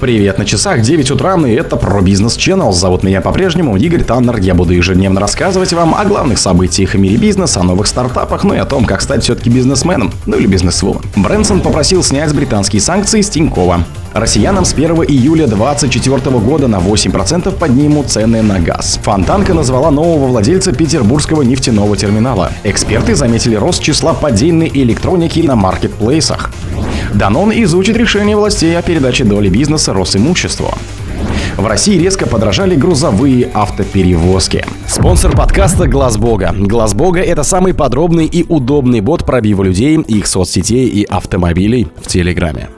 Привет на часах, 9 утра, и это про бизнес Channel. Зовут меня по-прежнему Игорь Таннер. Я буду ежедневно рассказывать вам о главных событиях в мире бизнеса, о новых стартапах, ну и о том, как стать все-таки бизнесменом, ну или бизнесвумен. Брэнсон попросил снять британские санкции с Тинькова. Россиянам с 1 июля 2024 года на 8% поднимут цены на газ. Фонтанка назвала нового владельца петербургского нефтяного терминала. Эксперты заметили рост числа поддельной электроники на маркетплейсах. Данон изучит решение властей о передаче доли бизнеса Росимуществу. В России резко подорожали грузовые автоперевозки. Спонсор подкаста Глаз Бога. Глаз Бога это самый подробный и удобный бот пробива людей, их соцсетей и автомобилей в Телеграме.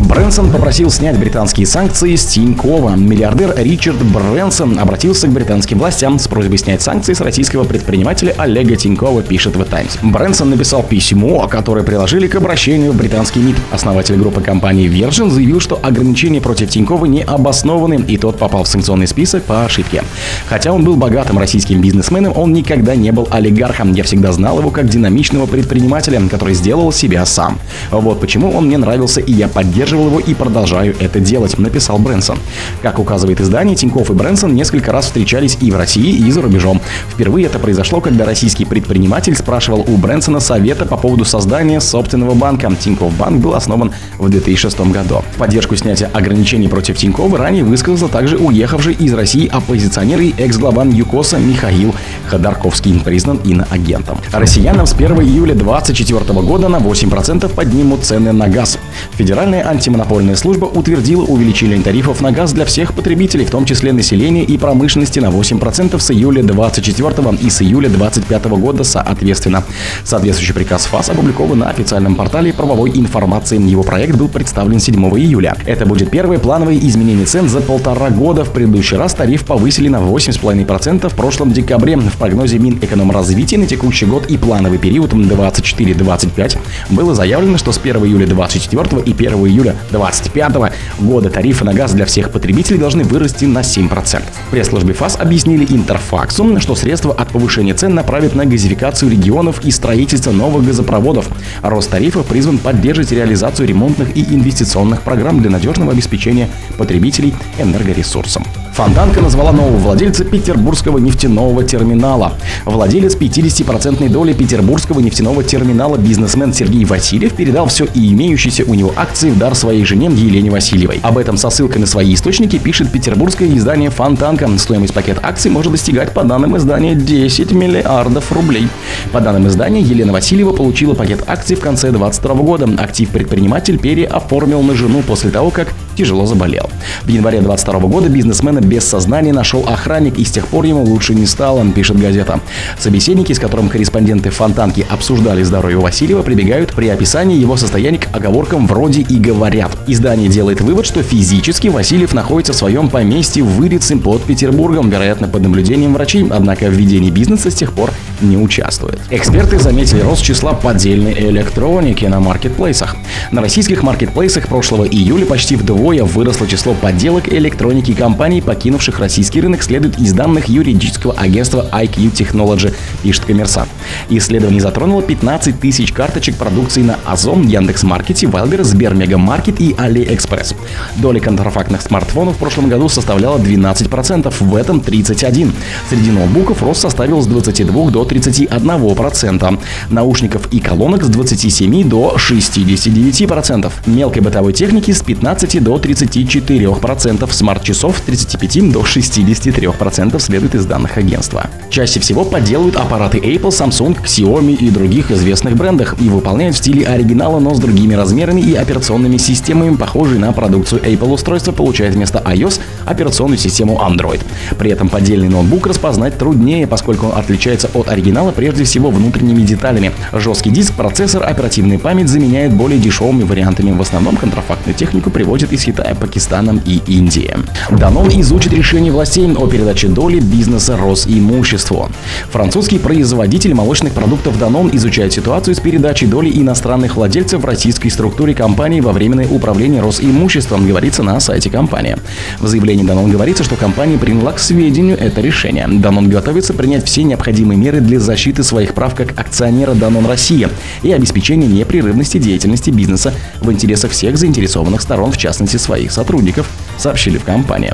Брэнсон попросил снять британские санкции с Тинькова. Миллиардер Ричард Брэнсон обратился к британским властям с просьбой снять санкции с российского предпринимателя Олега Тинькова, пишет The Times. Брэнсон написал письмо, которое приложили к обращению в британский МИД. Основатель группы компании Virgin заявил, что ограничения против Тинькова не обоснованы, и тот попал в санкционный список по ошибке. Хотя он был богатым российским бизнесменом, он никогда не был олигархом. Я всегда знал его как динамичного предпринимателя, который сделал себя сам. Вот почему он мне нравился, и я поддерживал поддерживал его и продолжаю это делать, написал Брэнсон. Как указывает издание, Тиньков и Брэнсон несколько раз встречались и в России, и за рубежом. Впервые это произошло, когда российский предприниматель спрашивал у Брэнсона совета по поводу создания собственного банка. Тиньков банк был основан в 2006 году. В поддержку снятия ограничений против Тинькова ранее высказался также уехавший из России оппозиционер и экс-глава ЮКОСа Михаил Ходорковский, признан иноагентом. Россиянам с 1 июля 2024 года на 8% поднимут цены на газ. Федеральная анти антимонопольная служба утвердила увеличение тарифов на газ для всех потребителей, в том числе населения и промышленности на 8% с июля 24 и с июля 25 года соответственно. Соответствующий приказ ФАС опубликован на официальном портале правовой информации. Его проект был представлен 7 июля. Это будет первое плановое изменение цен за полтора года. В предыдущий раз тариф повысили на 8,5% в прошлом декабре. В прогнозе Минэкономразвития на текущий год и плановый период 24-25 было заявлено, что с 1 июля 24 и 1 июля 2025 года тарифы на газ для всех потребителей должны вырасти на 7%. В пресс-службе ФАС объяснили Интерфаксу, что средства от повышения цен направят на газификацию регионов и строительство новых газопроводов. Рост тарифов призван поддерживать реализацию ремонтных и инвестиционных программ для надежного обеспечения потребителей энергоресурсом. Фонтанка назвала нового владельца петербургского нефтяного терминала. Владелец 50% доли петербургского нефтяного терминала бизнесмен Сергей Васильев передал все и имеющиеся у него акции в дар своей жене Елене Васильевой. Об этом со ссылкой на свои источники пишет петербургское издание «Фонтанка». Стоимость пакет акций может достигать, по данным издания, 10 миллиардов рублей. По данным издания, Елена Васильева получила пакет акций в конце 2022 года. Актив предприниматель переоформил на жену после того, как тяжело заболел. В январе 22 года бизнесмена без сознания нашел охранник и с тех пор ему лучше не стало, пишет газета. Собеседники, с которым корреспонденты Фонтанки обсуждали здоровье Васильева, прибегают при описании его состояния к оговоркам вроде и говорят. Издание делает вывод, что физически Васильев находится в своем поместье в Вырице под Петербургом, вероятно, под наблюдением врачей, однако в ведении бизнеса с тех пор не участвует. Эксперты заметили рост числа поддельной электроники на маркетплейсах. На российских маркетплейсах прошлого июля почти вдвое выросло число подделок электроники компаний, покинувших российский рынок, следует из данных юридического агентства IQ Technology, пишет Коммерсант. Исследование затронуло 15 тысяч карточек продукции на Озон, Яндекс.Маркете, Вайлдер, Сбермегамаркет и AliExpress. Доля контрафактных смартфонов в прошлом году составляла 12%, в этом 31%. Среди ноутбуков рост составил с 22 до 31%, наушников и колонок с 27 до 69%, мелкой бытовой техники с 15 до 34%, смарт-часов с 35 до 63% следует из данных агентства. Чаще всего подделывают аппараты Apple, Samsung, Xiaomi и других известных брендах и выполняют в стиле оригинала, но с другими размерами и операционными системами, похожие на продукцию Apple устройство, получает вместо iOS операционную систему Android. При этом поддельный ноутбук распознать труднее, поскольку он отличается от оригинала прежде всего внутренними деталями. Жесткий диск, процессор, оперативная память заменяют более дешевыми вариантами. В основном контрафактную технику приводят из Китая, Пакистана и Индии. Данон изучит решение властей о передаче доли бизнеса Росимуществу. Французский производитель молочных продуктов Данон изучает ситуацию с передачей доли иностранных владельцев в российской структуре компании во временное управление Росимуществом, говорится на сайте компании. В заявлении Данон говорится, что компания приняла к сведению это решение. Данон готовится принять все необходимые меры для защиты своих прав как акционера Данон Россия и обеспечения непрерывности деятельности бизнеса в интересах всех заинтересованных сторон, в частности офисе своих сотрудников, сообщили в компании.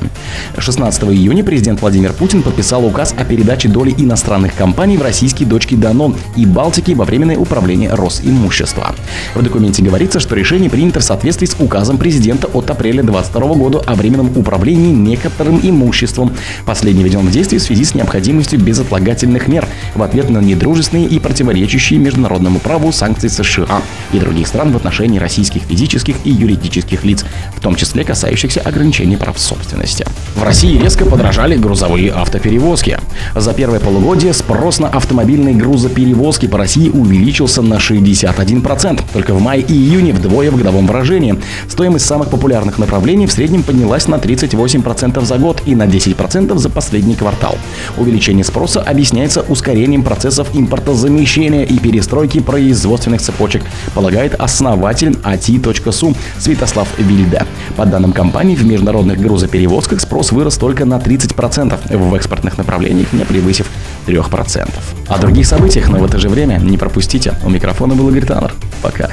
16 июня президент Владимир Путин подписал указ о передаче доли иностранных компаний в российские дочки Данон и Балтики во временное управление Росимущества. В документе говорится, что решение принято в соответствии с указом президента от апреля 2022 года о временном управлении некоторым имуществом. Последний введен в действие в связи с необходимостью безотлагательных мер в ответ на недружественные и противоречащие международному праву санкции США и других стран в отношении российских физических и юридических лиц, в том числе касающихся ограничений прав собственности. В России резко подорожали грузовые автоперевозки. За первое полугодие спрос на автомобильные грузоперевозки по России увеличился на 61%. Только в мае и июне вдвое в годовом выражении. Стоимость самых популярных направлений в среднем поднялась на 38% за год и на 10% за последний квартал. Увеличение спроса объясняется ускорением процессов импортозамещения и перестройки производственных цепочек, полагает основатель AT.su Святослав Вильда. По данным компании, в международных грузоперевозках спрос вырос только на 30%, в экспортных направлениях не превысив 3%. О других событиях, но в это же время не пропустите. У микрофона был Игорь Таннер. Пока.